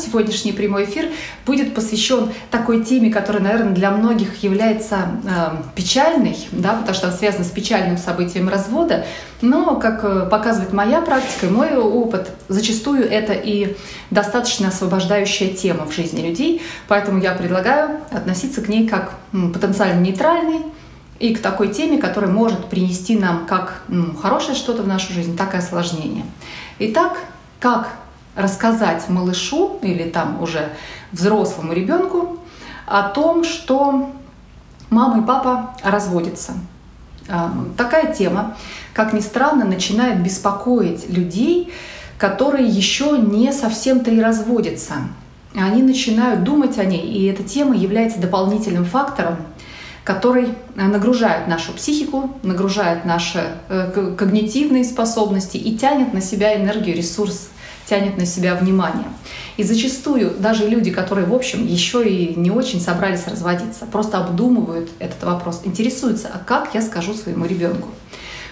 Сегодняшний прямой эфир будет посвящен такой теме, которая, наверное, для многих является э, печальной, да, потому что она связана с печальным событием развода. Но, как э, показывает моя практика и мой опыт, зачастую это и достаточно освобождающая тема в жизни людей. Поэтому я предлагаю относиться к ней как потенциально нейтральной и к такой теме, которая может принести нам как ну, хорошее что-то в нашу жизнь, так и осложнение. Итак, как рассказать малышу или там уже взрослому ребенку о том, что мама и папа разводятся. А, такая тема, как ни странно, начинает беспокоить людей, которые еще не совсем-то и разводятся. Они начинают думать о ней, и эта тема является дополнительным фактором, который нагружает нашу психику, нагружает наши э, когнитивные способности и тянет на себя энергию, ресурс тянет на себя внимание. И зачастую даже люди, которые, в общем, еще и не очень собрались разводиться, просто обдумывают этот вопрос, интересуются, а как я скажу своему ребенку.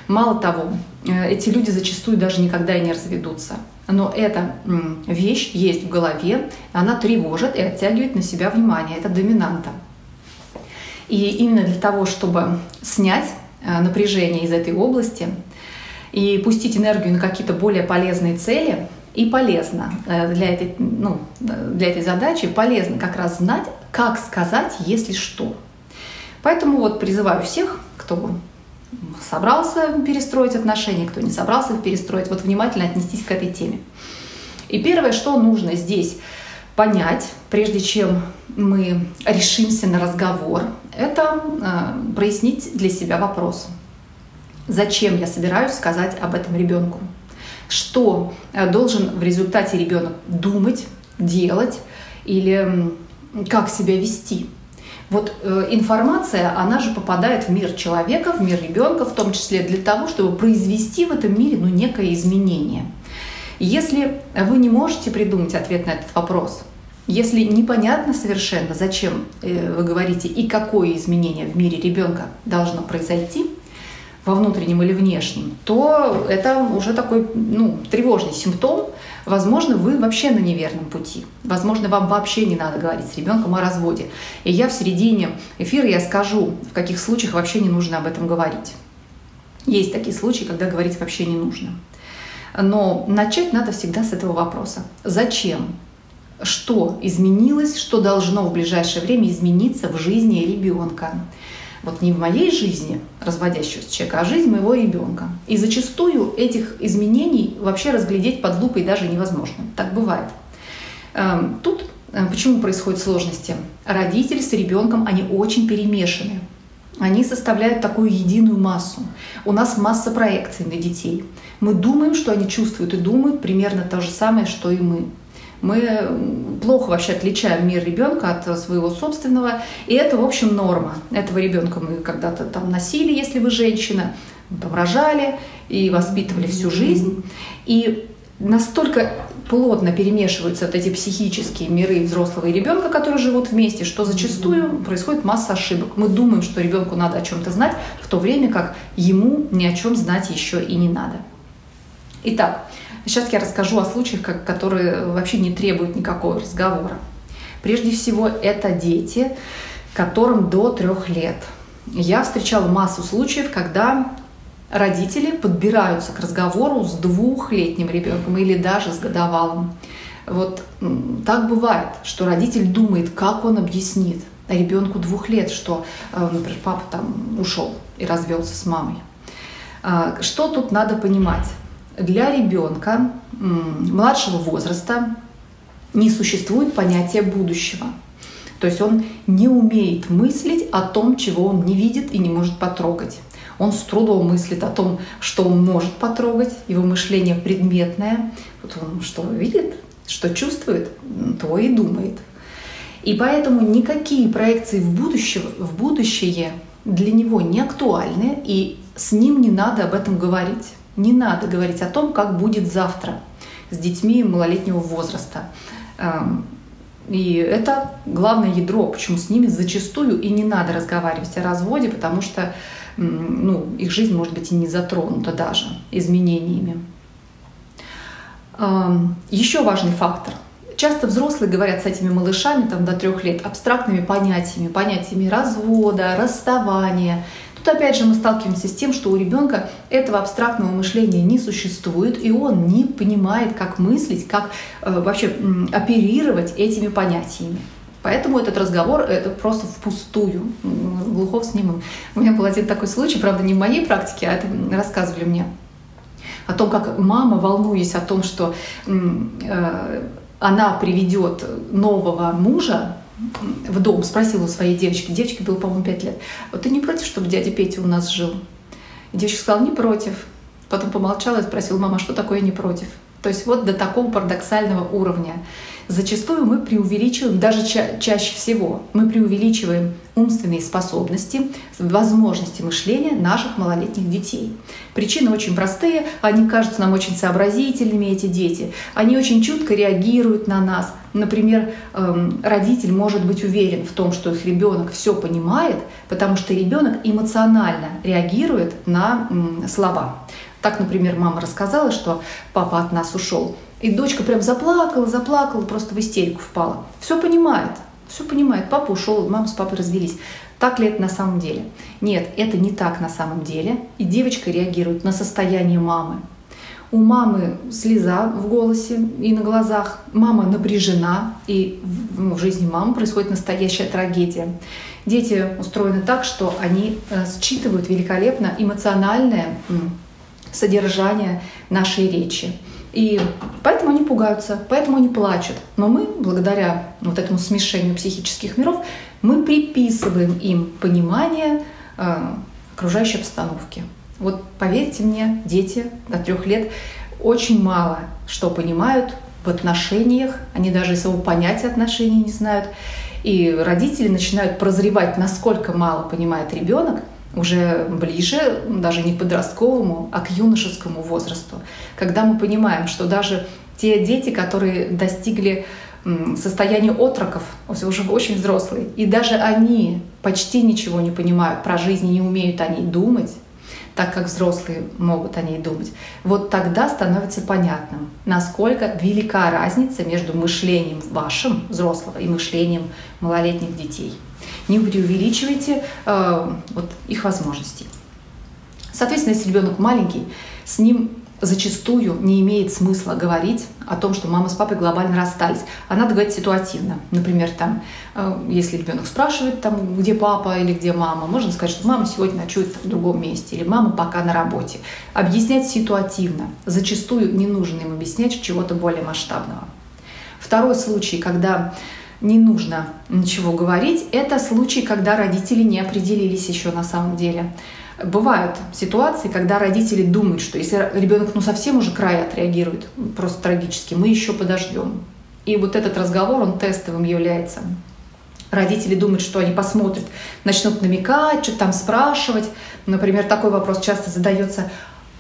Мало того, э, эти люди зачастую даже никогда и не разведутся. Но эта вещь есть в голове, она тревожит и оттягивает на себя внимание. Это доминанта. И именно для того, чтобы снять э, напряжение из этой области и пустить энергию на какие-то более полезные цели, и полезно э, для этой, ну, для этой задачи, полезно как раз знать, как сказать, если что. Поэтому вот призываю всех, кто собрался перестроить отношения, кто не собрался перестроить, вот внимательно отнестись к этой теме. И первое, что нужно здесь понять, прежде чем мы решимся на разговор, это э, прояснить для себя вопрос. Зачем я собираюсь сказать об этом ребенку? Что э, должен в результате ребенок думать, делать или как себя вести. Вот э, информация, она же попадает в мир человека, в мир ребенка, в том числе для того, чтобы произвести в этом мире ну, некое изменение. Если вы не можете придумать ответ на этот вопрос, если непонятно совершенно, зачем э, вы говорите и какое изменение в мире ребенка должно произойти, во внутреннем или внешнем, то это уже такой ну, тревожный симптом. Возможно, вы вообще на неверном пути. Возможно, вам вообще не надо говорить с ребенком о разводе. И я в середине эфира я скажу, в каких случаях вообще не нужно об этом говорить. Есть такие случаи, когда говорить вообще не нужно. Но начать надо всегда с этого вопроса. Зачем? Что изменилось, что должно в ближайшее время измениться в жизни ребенка? Вот не в моей жизни разводящегося человека, а жизнь моего ребенка. И зачастую этих изменений вообще разглядеть под лупой даже невозможно. Так бывает. Эм, тут э, почему происходят сложности? Родители с ребенком, они очень перемешаны. Они составляют такую единую массу. У нас масса проекций на детей. Мы думаем, что они чувствуют и думают примерно то же самое, что и мы. Мы плохо вообще отличаем мир ребенка от своего собственного, и это, в общем, норма. Этого ребенка мы когда-то там носили, если вы женщина, там рожали и воспитывали всю жизнь. И настолько плотно перемешиваются вот эти психические миры взрослого и ребенка, которые живут вместе, что зачастую происходит масса ошибок. Мы думаем, что ребенку надо о чем-то знать, в то время как ему ни о чем знать еще и не надо. Итак, Сейчас я расскажу о случаях, которые вообще не требуют никакого разговора. Прежде всего, это дети, которым до трех лет. Я встречала массу случаев, когда родители подбираются к разговору с двухлетним ребенком или даже с годовалым. Вот так бывает, что родитель думает, как он объяснит ребенку двух лет, что, э, например, папа там ушел и развелся с мамой. А, что тут надо понимать? Для ребенка младшего возраста не существует понятия будущего. То есть он не умеет мыслить о том, чего он не видит и не может потрогать. Он с трудом мыслит о том, что он может потрогать, его мышление предметное. Вот он что видит, что чувствует, то и думает. И поэтому никакие проекции в будущее, в будущее для него не актуальны, и с ним не надо об этом говорить. Не надо говорить о том, как будет завтра с детьми малолетнего возраста. Эм, и это главное ядро, почему с ними зачастую и не надо разговаривать о разводе, потому что ну, их жизнь может быть и не затронута даже изменениями. Эм, Еще важный фактор. часто взрослые говорят с этими малышами там, до трех лет абстрактными понятиями, понятиями развода, расставания. Тут опять же мы сталкиваемся с тем, что у ребенка этого абстрактного мышления не существует, и он не понимает, как мыслить, как э, вообще оперировать этими понятиями. Поэтому этот разговор это просто впустую, глухов с ним. У меня был один такой случай, правда, не в моей практике, а это рассказывали мне о том, как мама, волнуясь о том, что э, она приведет нового мужа в дом, спросила у своей девочки, девочке было, по-моему, 5 лет, вот ты не против, чтобы дядя Петя у нас жил? И девочка сказала, не против. Потом помолчала и спросила, мама, что такое не против? То есть вот до такого парадоксального уровня. Зачастую мы преувеличиваем, даже ча чаще всего, мы преувеличиваем умственные способности, возможности мышления наших малолетних детей. Причины очень простые, они кажутся нам очень сообразительными, эти дети. Они очень чутко реагируют на нас. Например, эм, родитель может быть уверен в том, что их ребенок все понимает, потому что ребенок эмоционально реагирует на слова. Так, например, мама рассказала, что папа от нас ушел. И дочка прям заплакала, заплакала, просто в истерику впала. Все понимает, все понимает. Папа ушел, мама с папой развелись. Так ли это на самом деле? Нет, это не так на самом деле. И девочка реагирует на состояние мамы. У мамы слеза в голосе и на глазах. Мама напряжена, и в жизни мамы происходит настоящая трагедия. Дети устроены так, что они э, считывают великолепно эмоциональное содержание нашей речи. И поэтому они пугаются, поэтому они плачут. Но мы, благодаря вот этому смешению психических миров, мы приписываем им понимание э, окружающей обстановки. Вот поверьте мне, дети до трех лет очень мало что понимают в отношениях, они даже своего понятия отношений не знают. И родители начинают прозревать, насколько мало понимает ребенок – уже ближе, даже не к подростковому, а к юношескому возрасту, когда мы понимаем, что даже те дети, которые достигли состояния отроков, уже очень взрослые, и даже они почти ничего не понимают про жизнь, не умеют о ней думать, так как взрослые могут о ней думать, вот тогда становится понятным, насколько велика разница между мышлением вашим, взрослого, и мышлением малолетних детей не преувеличивайте э, вот, их возможностей. Соответственно, если ребенок маленький, с ним зачастую не имеет смысла говорить о том, что мама с папой глобально расстались. А надо говорить ситуативно. Например, там, э, если ребенок спрашивает, там, где папа или где мама, можно сказать, что мама сегодня ночует в другом месте или мама пока на работе. Объяснять ситуативно. Зачастую не нужно им объяснять чего-то более масштабного. Второй случай, когда не нужно ничего говорить. Это случай, когда родители не определились еще на самом деле. Бывают ситуации, когда родители думают, что если ребенок ну совсем уже край отреагирует, просто трагически, мы еще подождем. И вот этот разговор, он тестовым является. Родители думают, что они посмотрят, начнут намекать, что-то там спрашивать. Например, такой вопрос часто задается.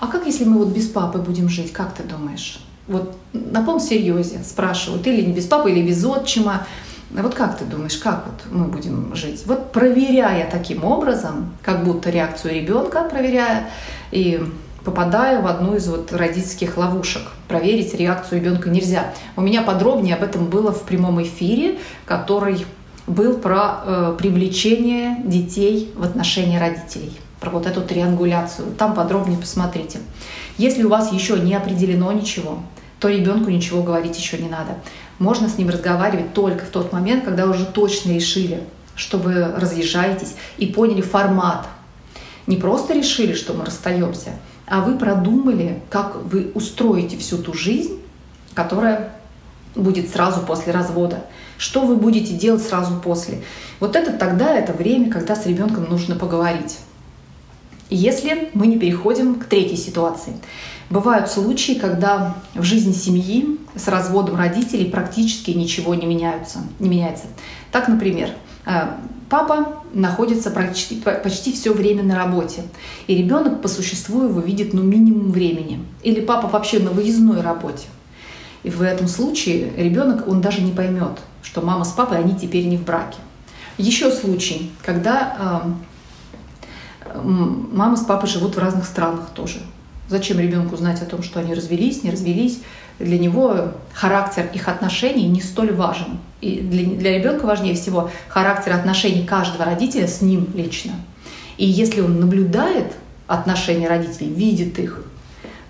А как если мы вот без папы будем жить, как ты думаешь? Вот на полном серьезе спрашивают, или не без папы, или без отчима. Вот как ты думаешь, как вот мы будем жить? Вот проверяя таким образом, как будто реакцию ребенка проверяя, и попадая в одну из вот родительских ловушек. Проверить реакцию ребенка нельзя. У меня подробнее об этом было в прямом эфире, который был про э, привлечение детей в отношении родителей, про вот эту триангуляцию. Там подробнее посмотрите. Если у вас еще не определено ничего, то ребенку ничего говорить еще не надо. Можно с ним разговаривать только в тот момент, когда уже точно решили, что вы разъезжаетесь и поняли формат. Не просто решили, что мы расстаемся, а вы продумали, как вы устроите всю ту жизнь, которая будет сразу после развода. Что вы будете делать сразу после? Вот это тогда, это время, когда с ребенком нужно поговорить. Если мы не переходим к третьей ситуации. Бывают случаи, когда в жизни семьи с разводом родителей практически ничего не меняется. Не меняется. Так, например, э, папа находится почти, почти все время на работе, и ребенок по существу его видит ну, минимум времени. Или папа вообще на выездной работе. И в этом случае ребенок, он даже не поймет, что мама с папой, они теперь не в браке. Еще случай, когда э, мама с папой живут в разных странах тоже. Зачем ребенку знать о том, что они развелись, не развелись? для него характер их отношений не столь важен. И для, для ребенка важнее всего характер отношений каждого родителя с ним лично. И если он наблюдает отношения родителей, видит их,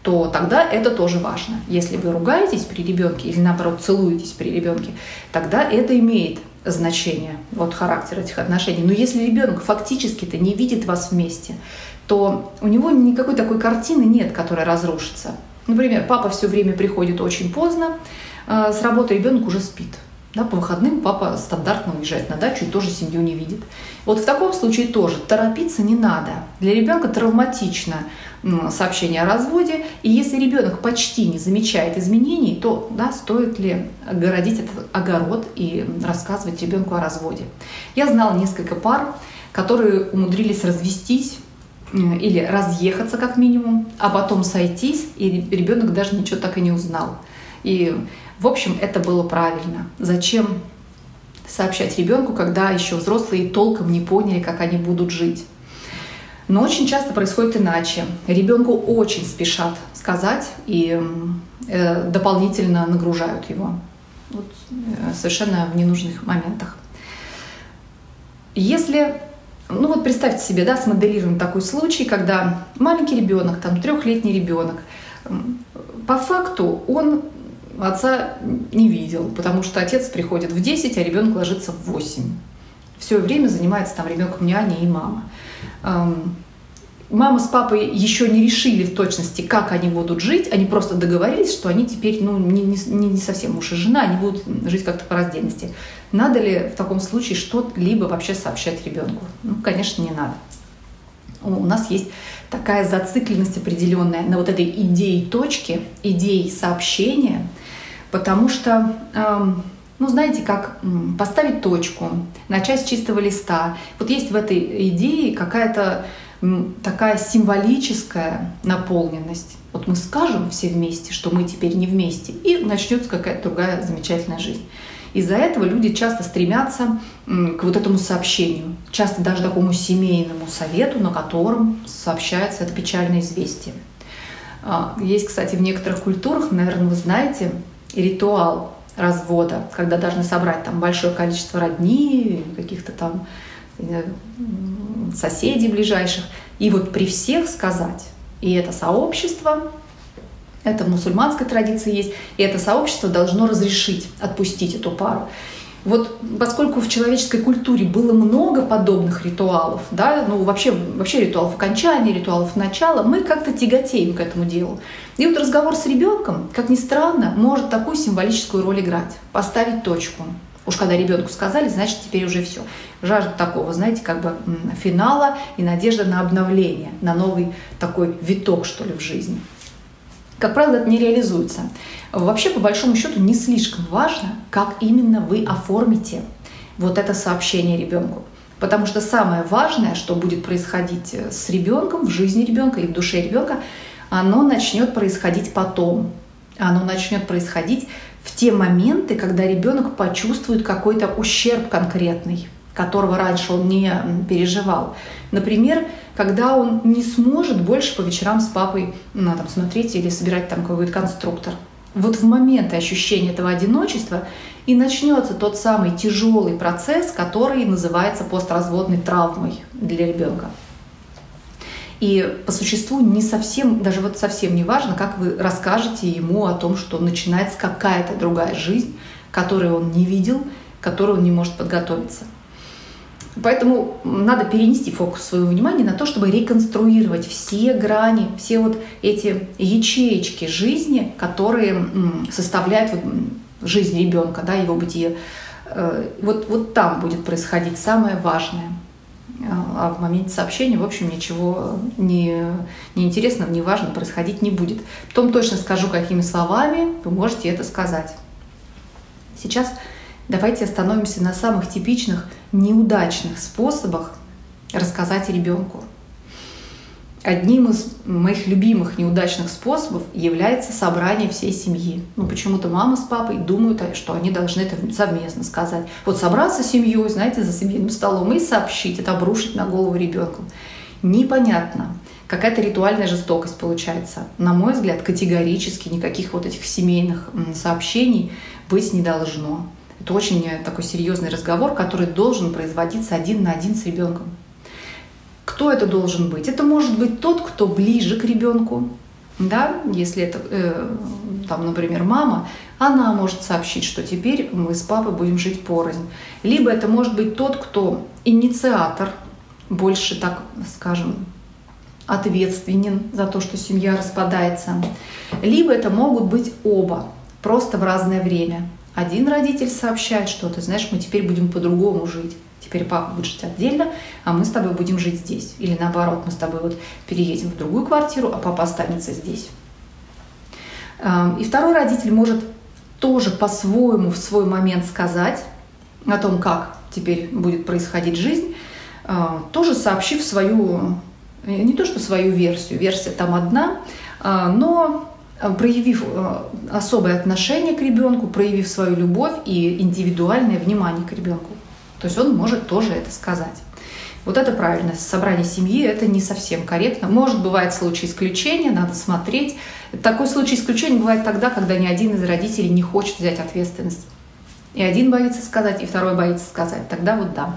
то тогда это тоже важно. Если вы ругаетесь при ребенке или наоборот целуетесь при ребенке, тогда это имеет значение, вот характер этих отношений. Но если ребенок фактически-то не видит вас вместе, то у него никакой такой картины нет, которая разрушится. Например, папа все время приходит очень поздно, э, с работы ребенок уже спит. Да, по выходным папа стандартно уезжает на дачу и тоже семью не видит. Вот в таком случае тоже торопиться не надо. Для ребенка травматично сообщение о разводе. И если ребенок почти не замечает изменений, то да, стоит ли огородить этот огород и рассказывать ребенку о разводе. Я знала несколько пар, которые умудрились развестись или разъехаться как минимум, а потом сойтись, и ребенок даже ничего так и не узнал. И, в общем, это было правильно. Зачем сообщать ребенку, когда еще взрослые толком не поняли, как они будут жить? Но очень часто происходит иначе. Ребенку очень спешат сказать и э, дополнительно нагружают его вот, э, совершенно в ненужных моментах. Если ну вот представьте себе, да, смоделируем такой случай, когда маленький ребенок, там трехлетний ребенок, по факту он отца не видел, потому что отец приходит в 10, а ребенок ложится в 8. Все время занимается там ребенком няня и мама мама с папой еще не решили в точности, как они будут жить, они просто договорились, что они теперь ну, не, не, не совсем муж и жена, они будут жить как-то по раздельности. Надо ли в таком случае что-либо вообще сообщать ребенку? Ну, конечно, не надо. У нас есть такая зацикленность определенная на вот этой идее точки, идее сообщения, потому что, эм, ну, знаете, как поставить точку, начать с чистого листа. Вот есть в этой идее какая-то такая символическая наполненность. Вот мы скажем все вместе, что мы теперь не вместе, и начнется какая-то другая замечательная жизнь. Из-за этого люди часто стремятся к вот этому сообщению, часто даже такому семейному совету, на котором сообщается это печальное известие. А, есть, кстати, в некоторых культурах, наверное, вы знаете, ритуал развода, когда должны собрать там большое количество родни, каких-то там соседей ближайших, и вот при всех сказать, и это сообщество, это в мусульманской традиции есть, и это сообщество должно разрешить отпустить эту пару. Вот поскольку в человеческой культуре было много подобных ритуалов, да, ну вообще, вообще ритуалов окончания, ритуалов начала, мы как-то тяготеем к этому делу. И вот разговор с ребенком, как ни странно, может такую символическую роль играть, поставить точку. Уж когда ребенку сказали, значит, теперь уже все. Жажда такого, знаете, как бы финала и надежда на обновление, на новый такой виток, что ли, в жизни. Как правило, это не реализуется. Вообще, по большому счету, не слишком важно, как именно вы оформите вот это сообщение ребенку. Потому что самое важное, что будет происходить э, с ребенком, в жизни ребенка и в душе ребенка, оно начнет происходить потом. Оно начнет происходить в те моменты, когда ребенок почувствует какой-то ущерб конкретный, которого раньше он не переживал. Например, когда он не сможет больше по вечерам с папой ну, там, смотреть или собирать там какой-то конструктор. Вот в моменты ощущения этого одиночества и начнется тот самый тяжелый процесс, который называется постразводной травмой для ребенка. И по существу не совсем, даже вот совсем не важно, как вы расскажете ему о том, что начинается какая-то другая жизнь, которую он не видел, к которой он не может подготовиться. Поэтому надо перенести фокус своего внимания на то, чтобы реконструировать все грани, все вот эти ячеечки жизни, которые составляют вот жизнь ребенка, да, его бытие. Э, вот, вот там будет происходить самое важное а в моменте сообщения, в общем, ничего не, неинтересного, неважно происходить не будет. Потом точно скажу, какими словами вы можете это сказать. Сейчас давайте остановимся на самых типичных неудачных способах рассказать ребенку. Одним из моих любимых неудачных способов является собрание всей семьи. Ну, почему-то мама с папой думают, что они должны это совместно сказать. Вот собраться с семьей, знаете, за семейным столом и сообщить, это обрушить на голову ребенку. Непонятно, какая-то ритуальная жестокость получается. На мой взгляд, категорически никаких вот этих семейных сообщений быть не должно. Это очень такой серьезный разговор, который должен производиться один на один с ребенком. Кто это должен быть? Это может быть тот, кто ближе к ребенку, да, если это, э, там, например, мама, она может сообщить, что теперь мы с папой будем жить порознь. Либо это может быть тот, кто инициатор, больше, так скажем, ответственен за то, что семья распадается. Либо это могут быть оба, просто в разное время. Один родитель сообщает, что ты знаешь, мы теперь будем по-другому жить. Теперь папа будет жить отдельно, а мы с тобой будем жить здесь. Или наоборот, мы с тобой вот переедем в другую квартиру, а папа останется здесь. Эм, и второй родитель может тоже по-своему в свой момент сказать о том, как теперь будет происходить жизнь, э, тоже сообщив свою, э, не то что свою версию, версия там одна, э, но проявив особое отношение к ребенку, проявив свою любовь и индивидуальное внимание к ребенку. То есть он может тоже это сказать. Вот это правильно. Собрание семьи – это не совсем корректно. Может, бывает случай исключения, надо смотреть. Такой случай исключения бывает тогда, когда ни один из родителей не хочет взять ответственность. И один боится сказать, и второй боится сказать. Тогда вот да.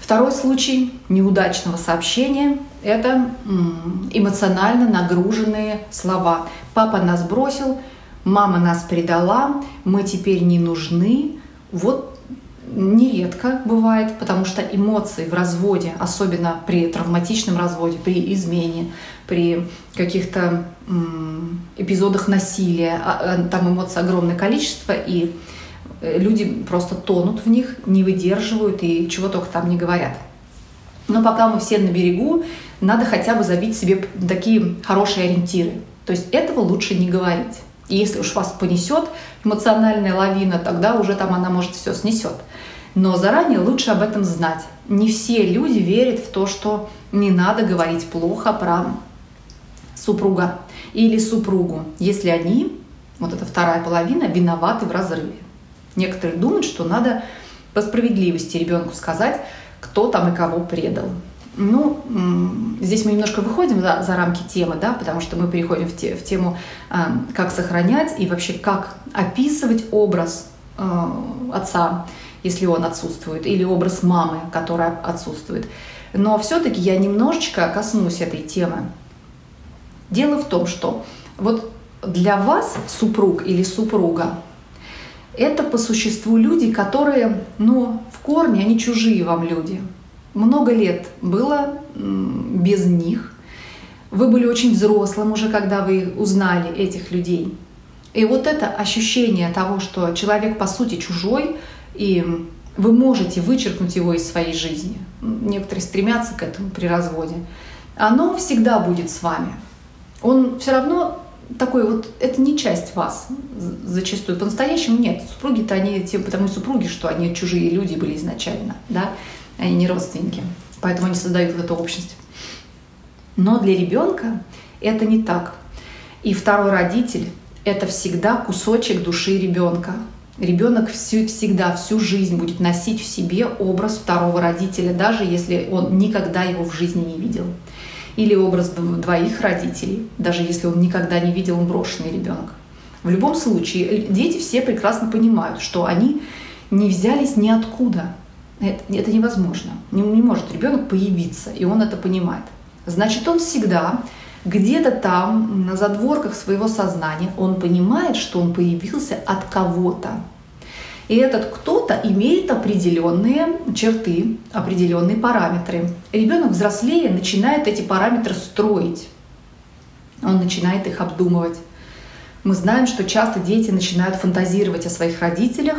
Второй случай неудачного сообщения – это эмоционально нагруженные слова. «Папа нас бросил», «Мама нас предала», «Мы теперь не нужны», вот нередко бывает, потому что эмоции в разводе, особенно при травматичном разводе, при измене, при каких-то эпизодах насилия, а, а, там эмоций огромное количество, и э, люди просто тонут в них, не выдерживают и чего только там не говорят. Но пока мы все на берегу, надо хотя бы забить себе такие хорошие ориентиры. То есть этого лучше не говорить. И если уж вас понесет эмоциональная лавина, тогда уже там она может все снесет. Но заранее лучше об этом знать. Не все люди верят в то, что не надо говорить плохо про супруга или супругу, если они, вот эта вторая половина, виноваты в разрыве. Некоторые думают, что надо по справедливости ребенку сказать, кто там и кого предал. Ну, здесь мы немножко выходим за, за рамки темы, да, потому что мы переходим в, те, в тему, э, как сохранять и вообще как описывать образ э, отца, если он отсутствует, или образ мамы, которая отсутствует. Но все-таки я немножечко коснусь этой темы. Дело в том, что вот для вас супруг или супруга это по существу люди, которые, ну, в корне они чужие вам люди – много лет было без них. Вы были очень взрослым уже, когда вы узнали этих людей. И вот это ощущение того, что человек по сути чужой, и вы можете вычеркнуть его из своей жизни. Некоторые стремятся к этому при разводе. Оно всегда будет с вами. Он все равно такой вот, это не часть вас зачастую. По-настоящему нет. Супруги-то они тем, потому и супруги, что они чужие люди были изначально, да они не родственники, поэтому они создают вот эту общность. Но для ребенка это не так. И второй родитель — это всегда кусочек души ребенка. Ребенок всю, всегда, всю жизнь будет носить в себе образ второго родителя, даже если он никогда его в жизни не видел. Или образ двоих родителей, даже если он никогда не видел он брошенный ребенок. В любом случае, дети все прекрасно понимают, что они не взялись ниоткуда. Это, это невозможно. Не, не может ребенок появиться, и он это понимает. Значит, он всегда где-то там, на задворках своего сознания, он понимает, что он появился от кого-то. И этот кто-то имеет определенные черты, определенные параметры. ребенок взрослее начинает эти параметры строить. Он начинает их обдумывать. Мы знаем, что часто дети начинают фантазировать о своих родителях,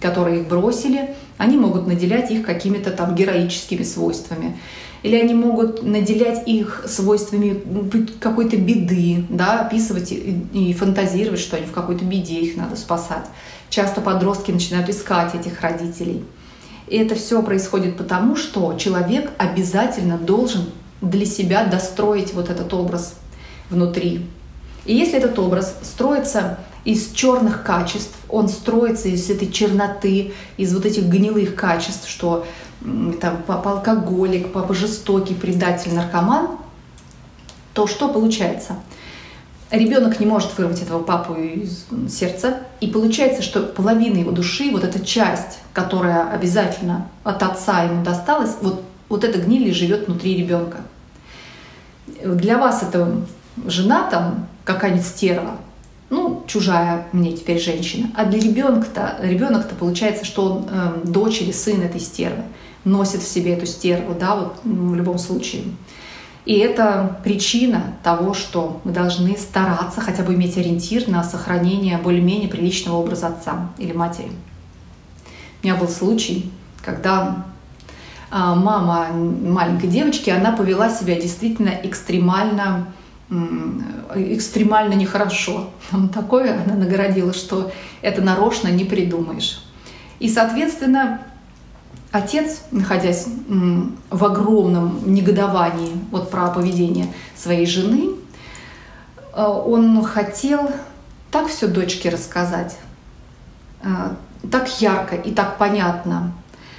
которые их бросили, они могут наделять их какими-то там героическими свойствами. Или они могут наделять их свойствами какой-то беды, да, описывать и фантазировать, что они в какой-то беде их надо спасать. Часто подростки начинают искать этих родителей. И это все происходит потому, что человек обязательно должен для себя достроить вот этот образ внутри. И если этот образ строится из черных качеств, он строится из этой черноты, из вот этих гнилых качеств, что там папа алкоголик, папа жестокий, предатель, наркоман, то что получается? Ребенок не может вырвать этого папу из сердца, и получается, что половина его души, вот эта часть, которая обязательно от отца ему досталась, вот, вот эта гниль живет внутри ребенка. Для вас это жена там какая-нибудь стерва, ну, чужая мне теперь женщина. А для ребенка-то, ребенок-то получается, что он э, дочь или сын этой стервы, носит в себе эту стерву, да, вот в любом случае. И это причина того, что мы должны стараться хотя бы иметь ориентир на сохранение более-менее приличного образа отца или матери. У меня был случай, когда а, мама маленькой девочки, она повела себя действительно экстремально экстремально нехорошо. Там такое она нагородила, что это нарочно не придумаешь. И, соответственно, отец, находясь в огромном негодовании вот про поведение своей жены, э, он хотел так все дочке рассказать, э, так ярко и так понятно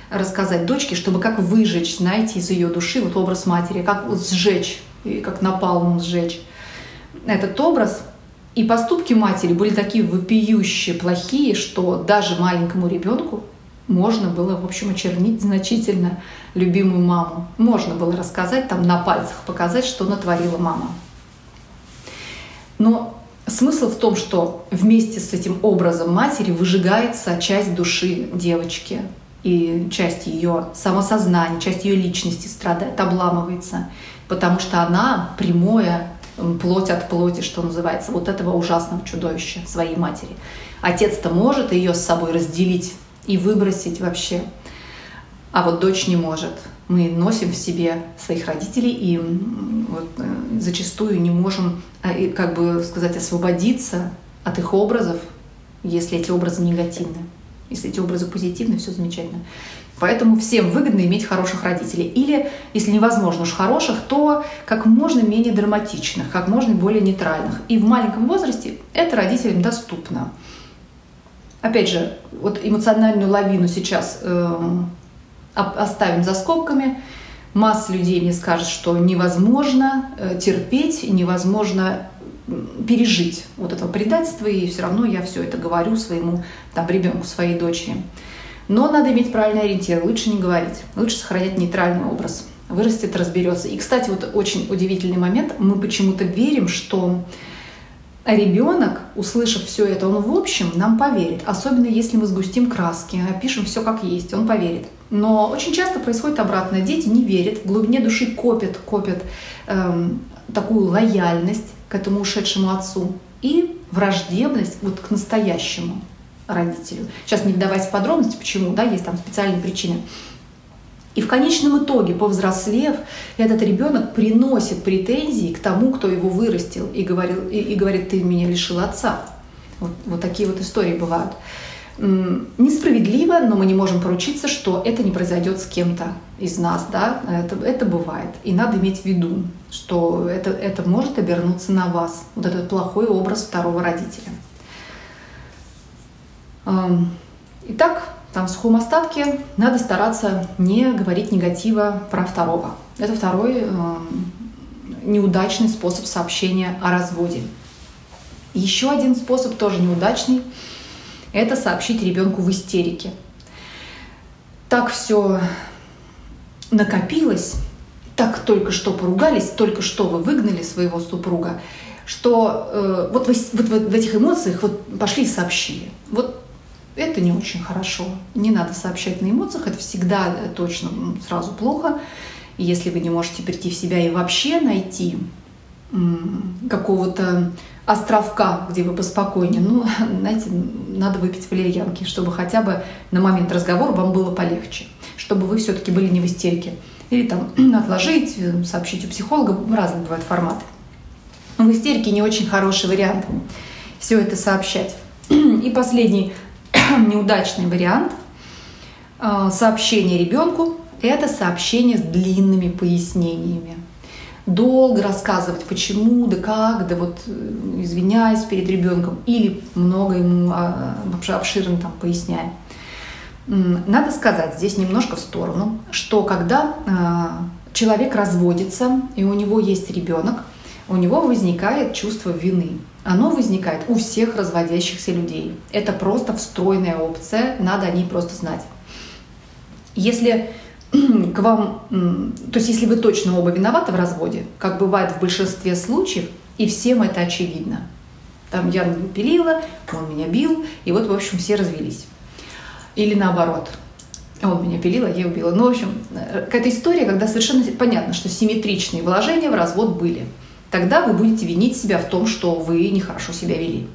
рассказать дочке, чтобы как выжечь, знаете, из ее души вот образ матери, как вот сжечь, и как напалмом сжечь этот образ. И поступки матери были такие вопиющие, плохие, что даже маленькому ребенку можно было, в общем, очернить значительно любимую маму. Можно было рассказать, там на пальцах показать, что натворила мама. Но смысл в том, что вместе с этим образом матери выжигается часть души девочки, и часть ее самосознания, часть ее личности страдает, обламывается, потому что она прямое плоть от плоти, что называется, вот этого ужасного чудовища своей матери. Отец-то может ее с собой разделить и выбросить вообще. А вот дочь не может. Мы носим в себе своих родителей и вот, э, зачастую не можем, э, как бы сказать, освободиться от их образов, если эти образы негативны. Если эти образы позитивны, все замечательно. Поэтому всем выгодно иметь хороших родителей. Или, если невозможно уж хороших, то как можно менее драматичных, как можно более нейтральных. И в маленьком возрасте это родителям доступно опять же, вот эмоциональную лавину сейчас э, оставим за скобками. Масса людей мне скажет, что невозможно э, терпеть, невозможно пережить вот этого предательства, и все равно я все это говорю своему там, ребенку, своей дочери. Но надо иметь правильный ориентир, лучше не говорить, лучше сохранять нейтральный образ. Вырастет, разберется. И, кстати, вот очень удивительный момент, мы почему-то верим, что ребенок, услышав все это, он в общем нам поверит, особенно если мы сгустим краски, опишем все как есть, он поверит. Но очень часто происходит обратное. Дети не верят, в глубине души копят, копят эм, такую лояльность к этому ушедшему отцу и враждебность вот к настоящему родителю. Сейчас не вдаваясь в подробности, почему, да, есть там специальные причины. И в конечном итоге, повзрослев, этот ребенок приносит претензии к тому, кто его вырастил, и, говорил, и, и говорит, ты меня лишил отца. Вот, вот такие вот истории бывают. Несправедливо, но мы не можем поручиться, что это не произойдет с кем-то из нас. Да? Это, это бывает. И надо иметь в виду, что это, это может обернуться на вас. Вот этот плохой образ второго родителя. Итак, там в сухом остатке надо стараться не говорить негатива про второго. Это второй неудачный способ сообщения о разводе. Еще один способ, тоже неудачный, это сообщить ребенку в истерике. Так все накопилось, так только что поругались, только что вы выгнали своего супруга, что э, вот, вы, вот, вот в этих эмоциях вот пошли и сообщили. Вот это не очень хорошо. Не надо сообщать на эмоциях, это всегда э, точно сразу плохо. Если вы не можете прийти в себя и вообще найти какого-то островка, где вы поспокойнее, ну, знаете, надо выпить валерьянки, чтобы хотя бы на момент разговора вам было полегче, чтобы вы все-таки были не в истерике. Или там отложить, э, сообщить у психолога, разные бывают форматы. В истерике не очень хороший вариант все это сообщать. И последний неудачный вариант э, сообщения ребенку – это сообщение с длинными пояснениями. долго рассказывать, почему, да как, да вот э, извиняясь перед ребенком, или много ему а, обширно там поясняя. Надо сказать здесь немножко в сторону, что когда а, человек разводится и у него есть ребенок, у него возникает чувство вины. Оно возникает у всех разводящихся людей. Это просто встроенная опция, надо о ней просто знать. Если к вам, то есть если вы точно оба виноваты в разводе, как бывает в большинстве случаев, и всем это очевидно. Там я пилила, он меня бил, и вот, в общем, все развелись. Или наоборот. Он меня пилил, а я убила. Ну, в общем, э, какая-то история, когда совершенно понятно, что симметричные вложения в развод были. Тогда вы будете винить себя в том, что вы нехорошо себя вели.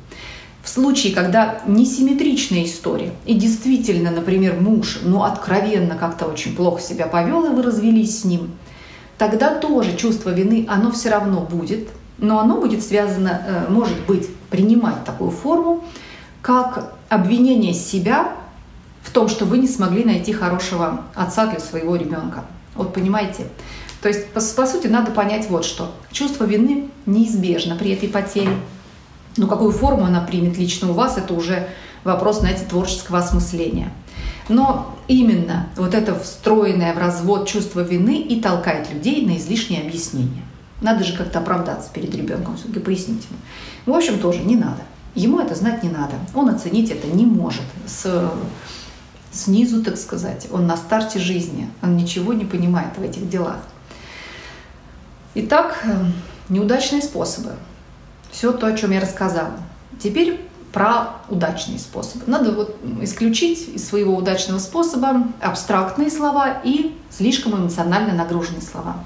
В случае, когда несимметричная история, и действительно, например, муж, ну, откровенно как-то очень плохо себя повел, и вы развелись с ним, тогда тоже чувство вины, оно все равно будет, но оно будет связано, э, может быть, принимать такую форму, как обвинение себя в том, что вы не смогли найти хорошего отца для своего ребенка. Вот понимаете? То есть, по, по сути, надо понять вот что. Чувство вины неизбежно при этой потере. Но какую форму она примет лично у вас, это уже вопрос, знаете, творческого осмысления. Но именно вот это встроенное в развод чувство вины и толкает людей на излишнее объяснение. Надо же как-то оправдаться перед ребенком, все-таки пояснить ему. В общем, тоже не надо. Ему это знать не надо. Он оценить это не может. С, снизу, так сказать. Он на старте жизни. Он ничего не понимает в этих делах. Итак, э, неудачные способы. Все то, о чем я рассказала. Теперь про удачные способы. Надо вот исключить из своего удачного способа абстрактные слова и слишком эмоционально нагруженные слова.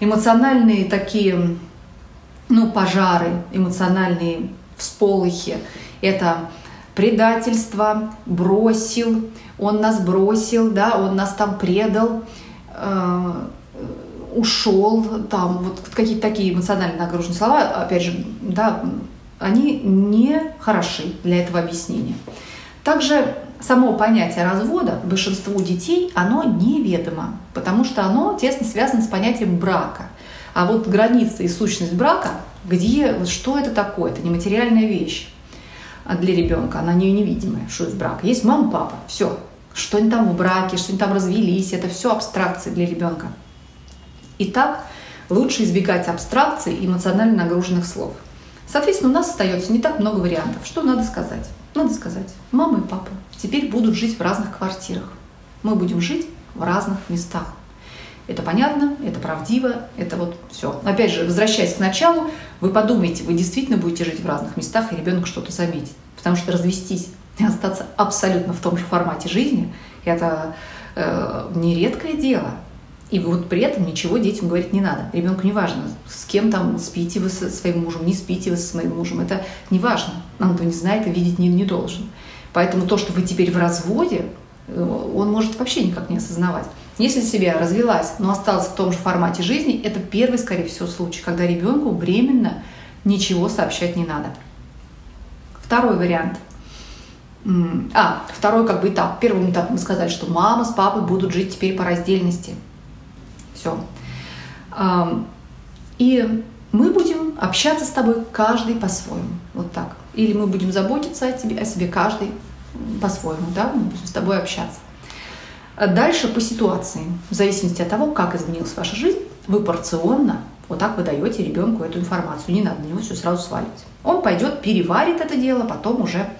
Эмоциональные такие, ну, пожары, эмоциональные всполохи – это предательство, бросил, он нас бросил, да, он нас там предал, э, ушел, там вот какие-то такие эмоционально нагруженные слова, опять же, да, они не хороши для этого объяснения. Также само понятие развода большинству детей, оно неведомо, потому что оно тесно связано с понятием брака. А вот граница и сущность брака, где, что это такое, это нематериальная вещь для ребенка, она не невидимая, что есть брак. Есть мама, папа, все. Что они там в браке, что они там развелись, это все абстракции для ребенка. Итак, лучше избегать абстракций и эмоционально нагруженных слов. Соответственно, у нас остается не так много вариантов. Что надо сказать? Надо сказать, мама и папа теперь будут жить в разных квартирах. Мы будем жить в разных местах. Это понятно, это правдиво, это вот все. Опять же, возвращаясь к началу, вы подумайте, вы действительно будете жить в разных местах, и ребенок что-то заметит. Потому что развестись и остаться абсолютно в том же формате жизни, это э, нередкое дело. И вот при этом ничего детям говорить не надо. Ребенку не важно, с кем там спите вы со своим мужем, не спите вы со своим мужем. Это не важно. Он этого не знает и видеть не, не должен. Поэтому то, что вы теперь в разводе, э, он может вообще никак не осознавать. Если себя развелась, но осталась в том же формате жизни, это первый, скорее всего, случай, когда ребенку временно ничего сообщать не надо. Второй вариант. А, второй как бы этап. Первым этапом мы сказали, что мама с папой будут жить теперь по раздельности. Все. И мы будем общаться с тобой каждый по-своему. Вот так. Или мы будем заботиться о, тебе, о себе каждый по-своему, да, мы будем с тобой общаться. А дальше по ситуации, в зависимости от того, как изменилась ваша жизнь, вы порционно вот так вы даете ребенку эту информацию. Не надо на него все сразу сваливать. Он пойдет, переварит это дело, потом уже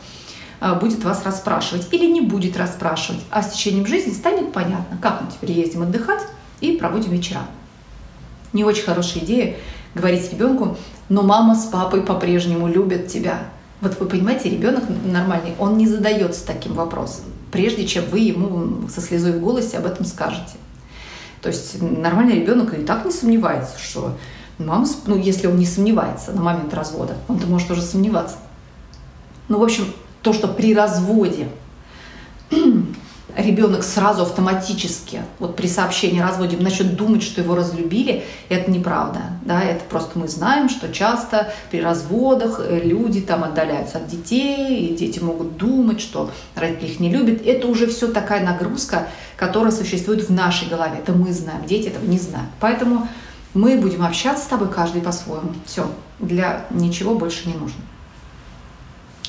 а, будет вас расспрашивать или не будет расспрашивать. А с течением жизни станет понятно, как мы теперь ездим отдыхать, и проводим вечера. Не очень хорошая идея говорить ребенку, но мама с папой по-прежнему любят тебя. Вот вы понимаете, ребенок нормальный, он не задается таким вопросом, прежде чем вы ему со слезой в голосе об этом скажете. То есть нормальный ребенок и так не сомневается, что мама, ну если он не сомневается на момент развода, он-то может уже сомневаться. Ну, в общем, то, что при разводе ребенок сразу автоматически, вот при сообщении о разводе, начнет думать, что его разлюбили, это неправда. Да? Это просто мы знаем, что часто при разводах э, люди там отдаляются от детей, и дети могут думать, что родители их не любят. Это уже все такая нагрузка, которая существует в нашей голове. Это мы знаем, дети этого не знают. Поэтому Мы будем общаться с тобой каждый по-своему. Все, для ничего больше не нужно.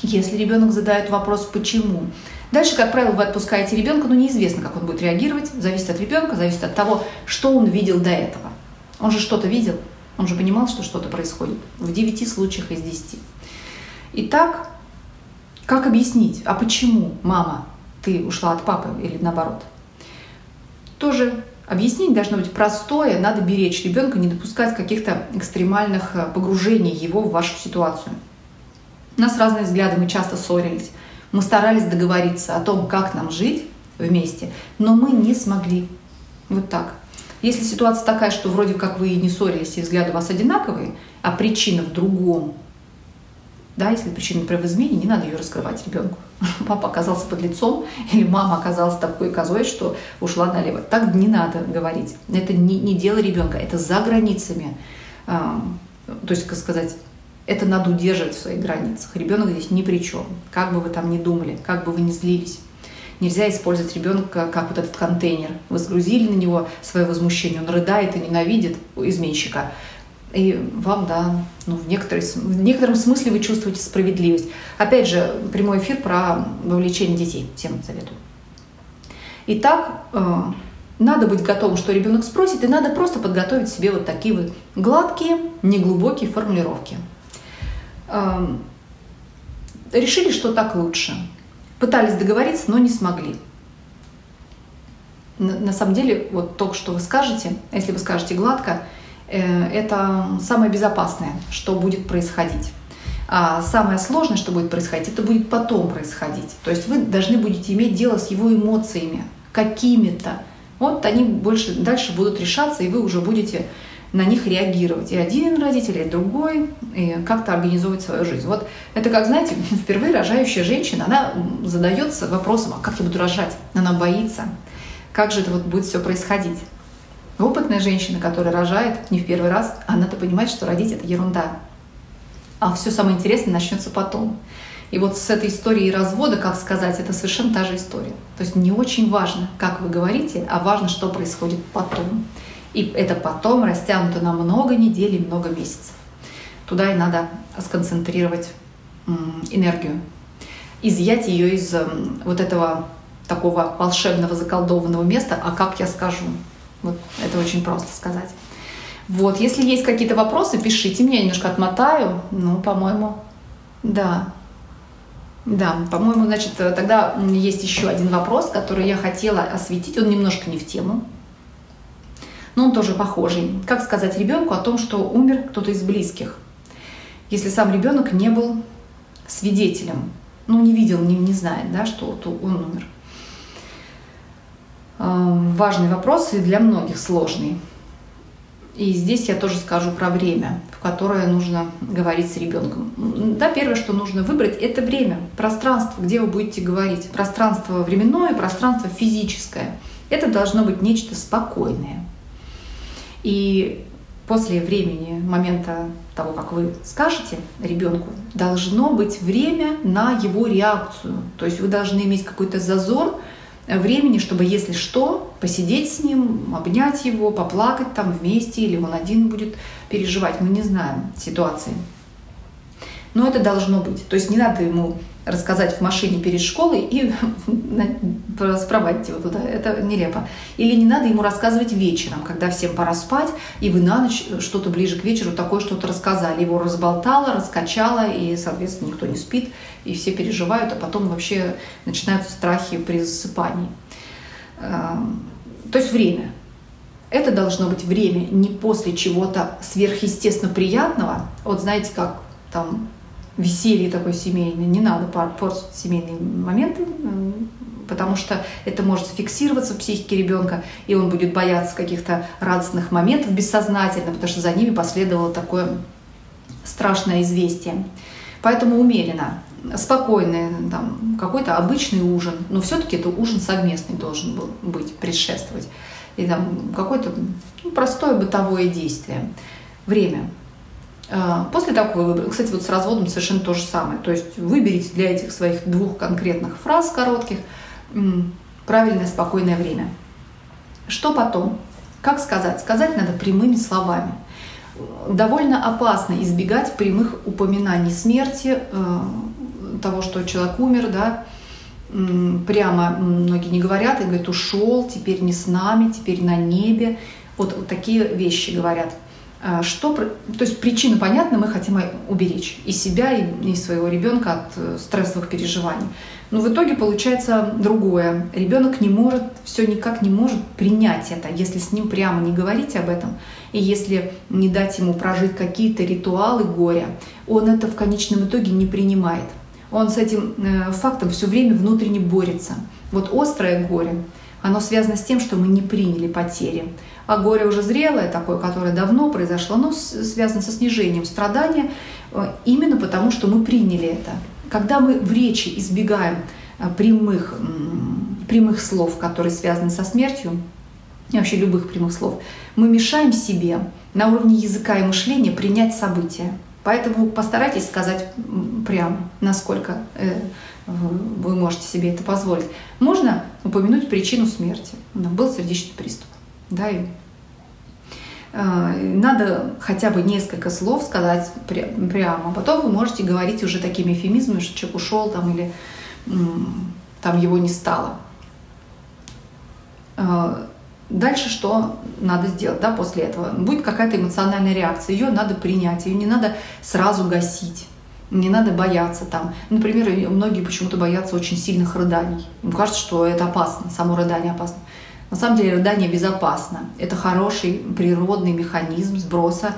Если ребенок задает вопрос «почему?», Дальше, как правило, вы отпускаете ребенка, но неизвестно, как он будет реагировать. Зависит от ребенка, зависит от того, что он видел до этого. Он же что-то видел, он же понимал, что что-то происходит. В 9 случаях из 10. Итак, как объяснить, а почему, мама, ты ушла от папы или наоборот? Тоже объяснить должно быть простое, надо беречь ребенка, не допускать каких-то экстремальных э, погружений его в вашу ситуацию. У нас разные взгляды, мы часто ссорились. Мы старались договориться о том, как нам жить вместе, но мы не смогли. Вот так. Если ситуация такая, что вроде как вы и не ссорились, и взгляды у вас одинаковые, а причина в другом, да, если причина, например, в измене, не надо ее раскрывать ребенку. Папа оказался под лицом, или мама оказалась такой козой, что ушла налево. Так не надо говорить. Это не, не дело ребенка, это за границами. А, то есть, как сказать, это надо удерживать в своих границах. Ребенок здесь ни при чем. Как бы вы там ни думали, как бы вы ни злились. Нельзя использовать ребенка как вот этот контейнер. Вы сгрузили на него свое возмущение, он рыдает и ненавидит изменщика. И вам, да, ну, в, в некотором смысле вы чувствуете справедливость. Опять же, прямой эфир про вовлечение детей. Всем советую. Итак, э, надо быть готовым, что ребенок спросит, и надо просто подготовить себе вот такие вот гладкие, неглубокие формулировки решили, что так лучше. Пытались договориться, но не смогли. На, на самом деле, вот то, что вы скажете, если вы скажете гладко, э, это самое безопасное, что будет происходить. А самое сложное, что будет происходить, это будет потом происходить. То есть вы должны будете иметь дело с его эмоциями, какими-то. Вот они больше дальше будут решаться, и вы уже будете на них реагировать. И один родитель, и другой, и как-то организовывать свою жизнь. Вот это как, знаете, впервые рожающая женщина, она задается вопросом, а как я буду рожать? Она боится. Как же это вот будет все происходить? Опытная женщина, которая рожает не в первый раз, она-то понимает, что родить это ерунда. А все самое интересное начнется потом. И вот с этой историей развода, как сказать, это совершенно та же история. То есть не очень важно, как вы говорите, а важно, что происходит потом. И это потом растянуто на много недель и много месяцев. Туда и надо сконцентрировать энергию, изъять ее из вот этого такого волшебного заколдованного места, а как я скажу. Вот это очень просто сказать. Вот, если есть какие-то вопросы, пишите мне, я немножко отмотаю. Ну, по-моему, да. Да, по-моему, значит, тогда есть еще один вопрос, который я хотела осветить. Он немножко не в тему но он тоже похожий. Как сказать ребенку о том, что умер кто-то из близких, если сам ребенок не был свидетелем, ну не видел, не, не знает, да, что он умер. А, важный вопрос и для многих сложный. И здесь я тоже скажу про время, в которое нужно говорить с ребенком. Да, первое, что нужно выбрать, это время, пространство, где вы будете говорить. Пространство временное, пространство физическое. Это должно быть нечто спокойное. И после времени, момента того, как вы скажете ребенку, должно быть время на его реакцию. То есть вы должны иметь какой-то зазор времени, чтобы, если что, посидеть с ним, обнять его, поплакать там вместе, или он один будет переживать. Мы не знаем ситуации. Но это должно быть. То есть не надо ему рассказать в машине перед школой и спровадить его туда. Это нелепо. Или не надо ему рассказывать вечером, когда всем пора спать, и вы на ночь что-то ближе к вечеру такое что-то рассказали. Его разболтало, раскачало, и, соответственно, никто не спит, и все переживают, а потом вообще начинаются страхи при засыпании. Эм, то есть время. Это должно быть время не после чего-то сверхъестественно приятного. Вот знаете, как там веселье такое семейное, не надо портить семейные моменты, потому что это может фиксироваться в психике ребенка, и он будет бояться каких-то радостных моментов бессознательно, потому что за ними последовало такое страшное известие. Поэтому умеренно, спокойный, там, какой-то обычный ужин, но все-таки это ужин совместный должен был быть, предшествовать. И там какое-то ну, простое бытовое действие. Время. А, после того, как вы выбрали, кстати, вот с разводом совершенно то же самое. То есть выберите для этих своих двух конкретных фраз коротких правильное, спокойное время. Что потом? Как сказать? Сказать надо прямыми словами. Довольно опасно избегать прямых упоминаний смерти, э, того, что человек умер, да, прямо многие не говорят и говорят, ушел, теперь не с нами, теперь на небе. Вот, вот такие вещи говорят. А что, то есть причину понятно, мы хотим уберечь и себя, и, и своего ребенка от э, стрессовых переживаний. Но в итоге получается другое. Ребенок не может, все никак не может принять это, если с ним прямо не говорить об этом, и если не дать ему прожить какие-то ритуалы горя, он это в конечном итоге не принимает. Он с этим э, фактом все время внутренне борется. Вот острое горе, оно связано с тем, что мы не приняли потери. А горе уже зрелое, такое, которое давно произошло, оно связано со снижением страдания, э, именно потому что мы приняли это. Когда мы в речи избегаем э, прямых, прямых слов, которые связаны со смертью, и вообще любых прямых слов, мы мешаем себе на уровне языка и мышления принять события. Поэтому постарайтесь сказать прямо, насколько э, вы можете себе это позволить. Можно упомянуть причину смерти. Был сердечный приступ. Да, и э, надо хотя бы несколько слов сказать прямо. Потом вы можете говорить уже такими эфемизмами, что человек ушел там или там его не стало. Э, дальше что надо сделать да, после этого? Будет какая-то эмоциональная реакция, ее надо принять, ее не надо сразу гасить. Не надо бояться там. Например, многие почему-то боятся очень сильных рыданий. Им кажется, что это опасно, само рыдание опасно. На самом деле рыдание безопасно. Это хороший природный механизм сброса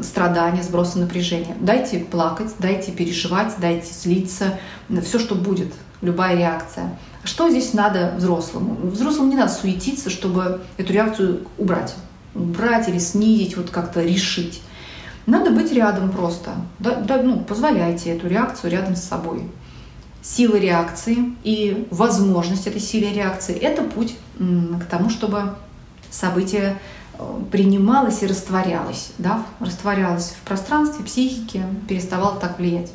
страдания, сброса напряжения. Дайте плакать, дайте переживать, дайте злиться, все, что будет, любая реакция. Что здесь надо взрослому? Взрослому не надо суетиться, чтобы эту реакцию убрать. Убрать или снизить, вот как-то решить. Надо быть рядом просто. Да, да, ну, позволяйте эту реакцию рядом с собой. Сила реакции и возможность этой силы реакции – это путь к тому, чтобы событие э, принималось и растворялось, да, растворялось в пространстве, психике, переставало так влиять.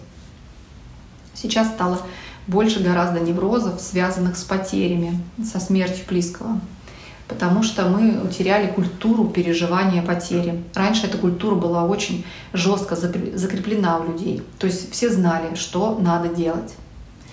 Сейчас стало больше гораздо неврозов, связанных с потерями, со смертью близкого потому что мы утеряли культуру переживания потери. Раньше эта культура была очень жестко закреплена у людей. То есть все знали, что надо делать.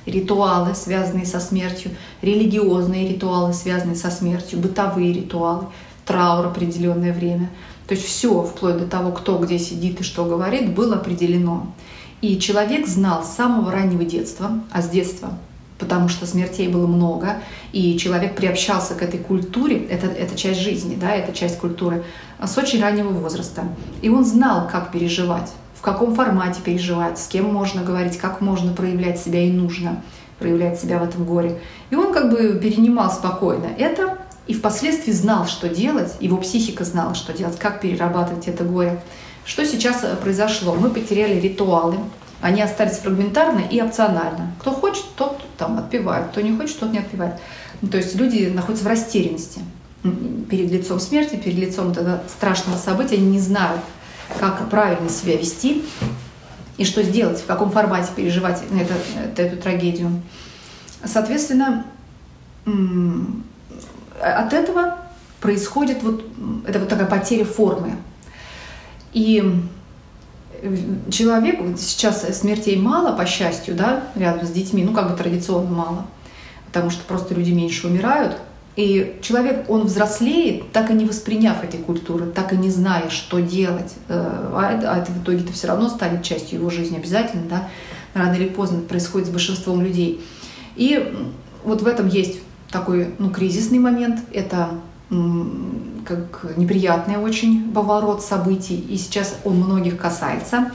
Ритуалы, связанные со смертью, религиозные ритуалы, связанные со смертью, бытовые ритуалы, траур определенное время. То есть все, вплоть до того, кто где сидит и что говорит, было определено. И человек знал с самого раннего детства, а с детства потому что смертей было много, и человек приобщался к этой культуре, это, это часть жизни, да, это часть культуры, с очень раннего возраста. И он знал, как переживать, в каком формате переживать, с кем можно говорить, как можно проявлять себя и нужно проявлять себя в этом горе. И он как бы перенимал спокойно это и впоследствии знал, что делать, его психика знала, что делать, как перерабатывать это горе. Что сейчас произошло? Мы потеряли ритуалы, они остались фрагментарно и опционально. Кто хочет, тот там отпевает, кто не хочет, тот не отпевает. Ну, то есть люди находятся в растерянности перед лицом смерти, перед лицом этого страшного события, они не знают, как правильно себя вести и что сделать, в каком формате переживать это, эту трагедию. Соответственно, от этого происходит вот, это вот такая потеря формы. И человек, сейчас смертей мало, по счастью, да, рядом с детьми, ну как бы традиционно мало, потому что просто люди меньше умирают. И человек, он взрослеет, так и не восприняв этой культуры, так и не зная, что делать. Э, а это, а это в итоге-то все равно станет частью его жизни обязательно, да, рано или поздно происходит с большинством людей. И вот в этом есть такой ну, кризисный момент, это как неприятный очень поворот событий, и сейчас он многих касается.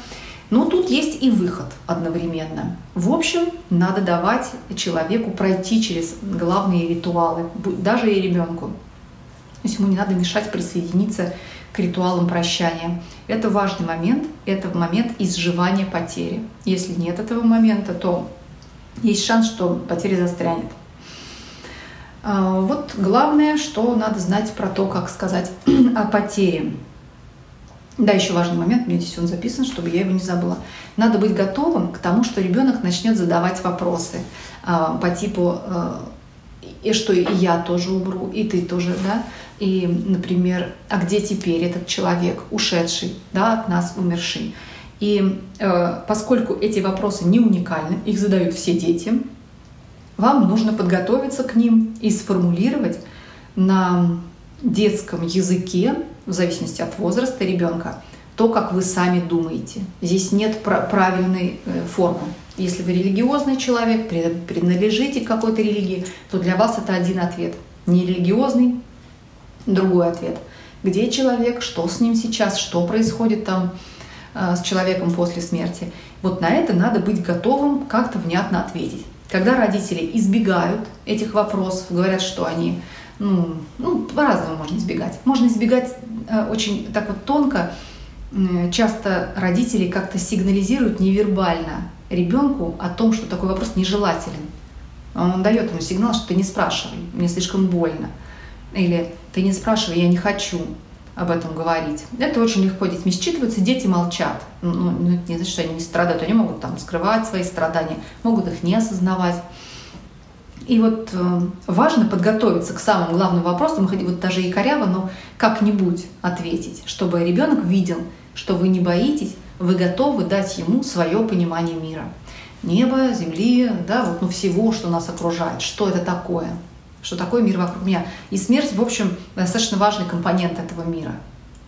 Но тут есть и выход одновременно. В общем, надо давать человеку пройти через главные ритуалы, даже и ребенку. То есть ему не надо мешать присоединиться к ритуалам прощания. Это важный момент, это момент изживания потери. Если нет этого момента, то есть шанс, что потеря застрянет. А, вот главное, что надо знать про то, как сказать о потере. Да, еще важный момент, мне здесь он записан, чтобы я его не забыла. Надо быть готовым к тому, что ребенок начнет задавать вопросы а, по типу, а, и что и я тоже умру, и ты тоже, да, и, например, а где теперь этот человек, ушедший, да, от нас, умерший. И э, поскольку эти вопросы не уникальны, их задают все дети, вам нужно подготовиться к ним и сформулировать на детском языке, в зависимости от возраста ребенка, то, как вы сами думаете. Здесь нет правильной э, формы. Если вы религиозный человек, принадлежите к какой-то религии, то для вас это один ответ. Не религиозный, другой ответ. Где человек, что с ним сейчас, что происходит там э, с человеком после смерти. Вот на это надо быть готовым как-то внятно ответить. Когда родители избегают этих вопросов, говорят, что они, ну, ну по-разному можно избегать. Можно избегать э, очень так вот тонко. Часто родители как-то сигнализируют невербально ребенку о том, что такой вопрос нежелателен. Он дает ему сигнал, что ты не спрашивай, мне слишком больно. Или ты не спрашивай, я не хочу об этом говорить. Это очень легко детьми считывается, дети молчат. Ну, ну, не значит, что они не страдают, они могут там скрывать свои страдания, могут их не осознавать. И вот э, важно подготовиться к самым главным вопросам, хоть вот даже и коряво, но как-нибудь ответить, чтобы ребенок видел, что вы не боитесь, вы готовы дать ему свое понимание мира. Неба, земли, да, вот, ну, всего, что нас окружает, что это такое, что такое мир вокруг меня. И смерть, в общем, достаточно важный компонент этого мира.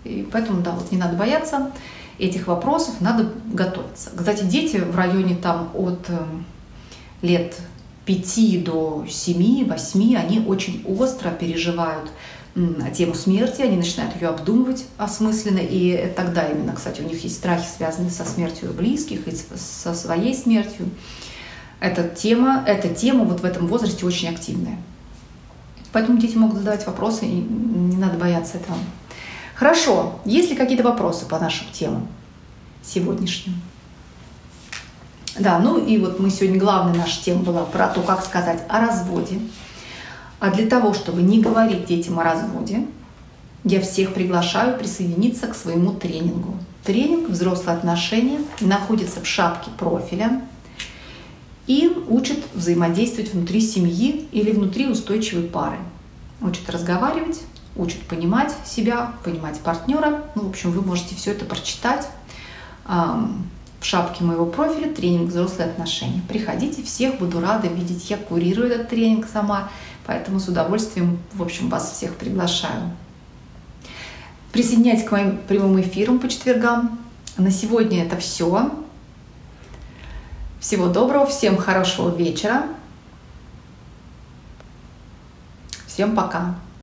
И поэтому, да, вот не надо бояться этих вопросов, надо готовиться. Кстати, дети в районе там от э, лет 5 до 7-8, они очень остро переживают тему смерти, они начинают ее обдумывать осмысленно, и тогда именно, кстати, у них есть страхи, связанные со смертью близких и со своей смертью. Эта тема, эта тема вот в этом возрасте очень активная. Поэтому дети могут задавать вопросы, и не надо бояться этого. Хорошо, есть ли какие-то вопросы по нашим темам сегодняшним? Да, ну и вот мы сегодня, главная наша тема была про то, как сказать о разводе. А для того, чтобы не говорить детям о разводе, я всех приглашаю присоединиться к своему тренингу. Тренинг «Взрослые отношения» находится в шапке профиля и учит взаимодействовать внутри семьи или внутри устойчивой пары. Учит разговаривать, учит понимать себя, понимать партнера. Ну, в общем, вы можете все это прочитать в шапке моего профиля «Тренинг взрослые отношения». Приходите, всех буду рада видеть. Я курирую этот тренинг сама. Поэтому с удовольствием, в общем, вас всех приглашаю. Присоединяйтесь к моим прямым эфирам по четвергам. На сегодня это все. Всего доброго, всем хорошего вечера. Всем пока.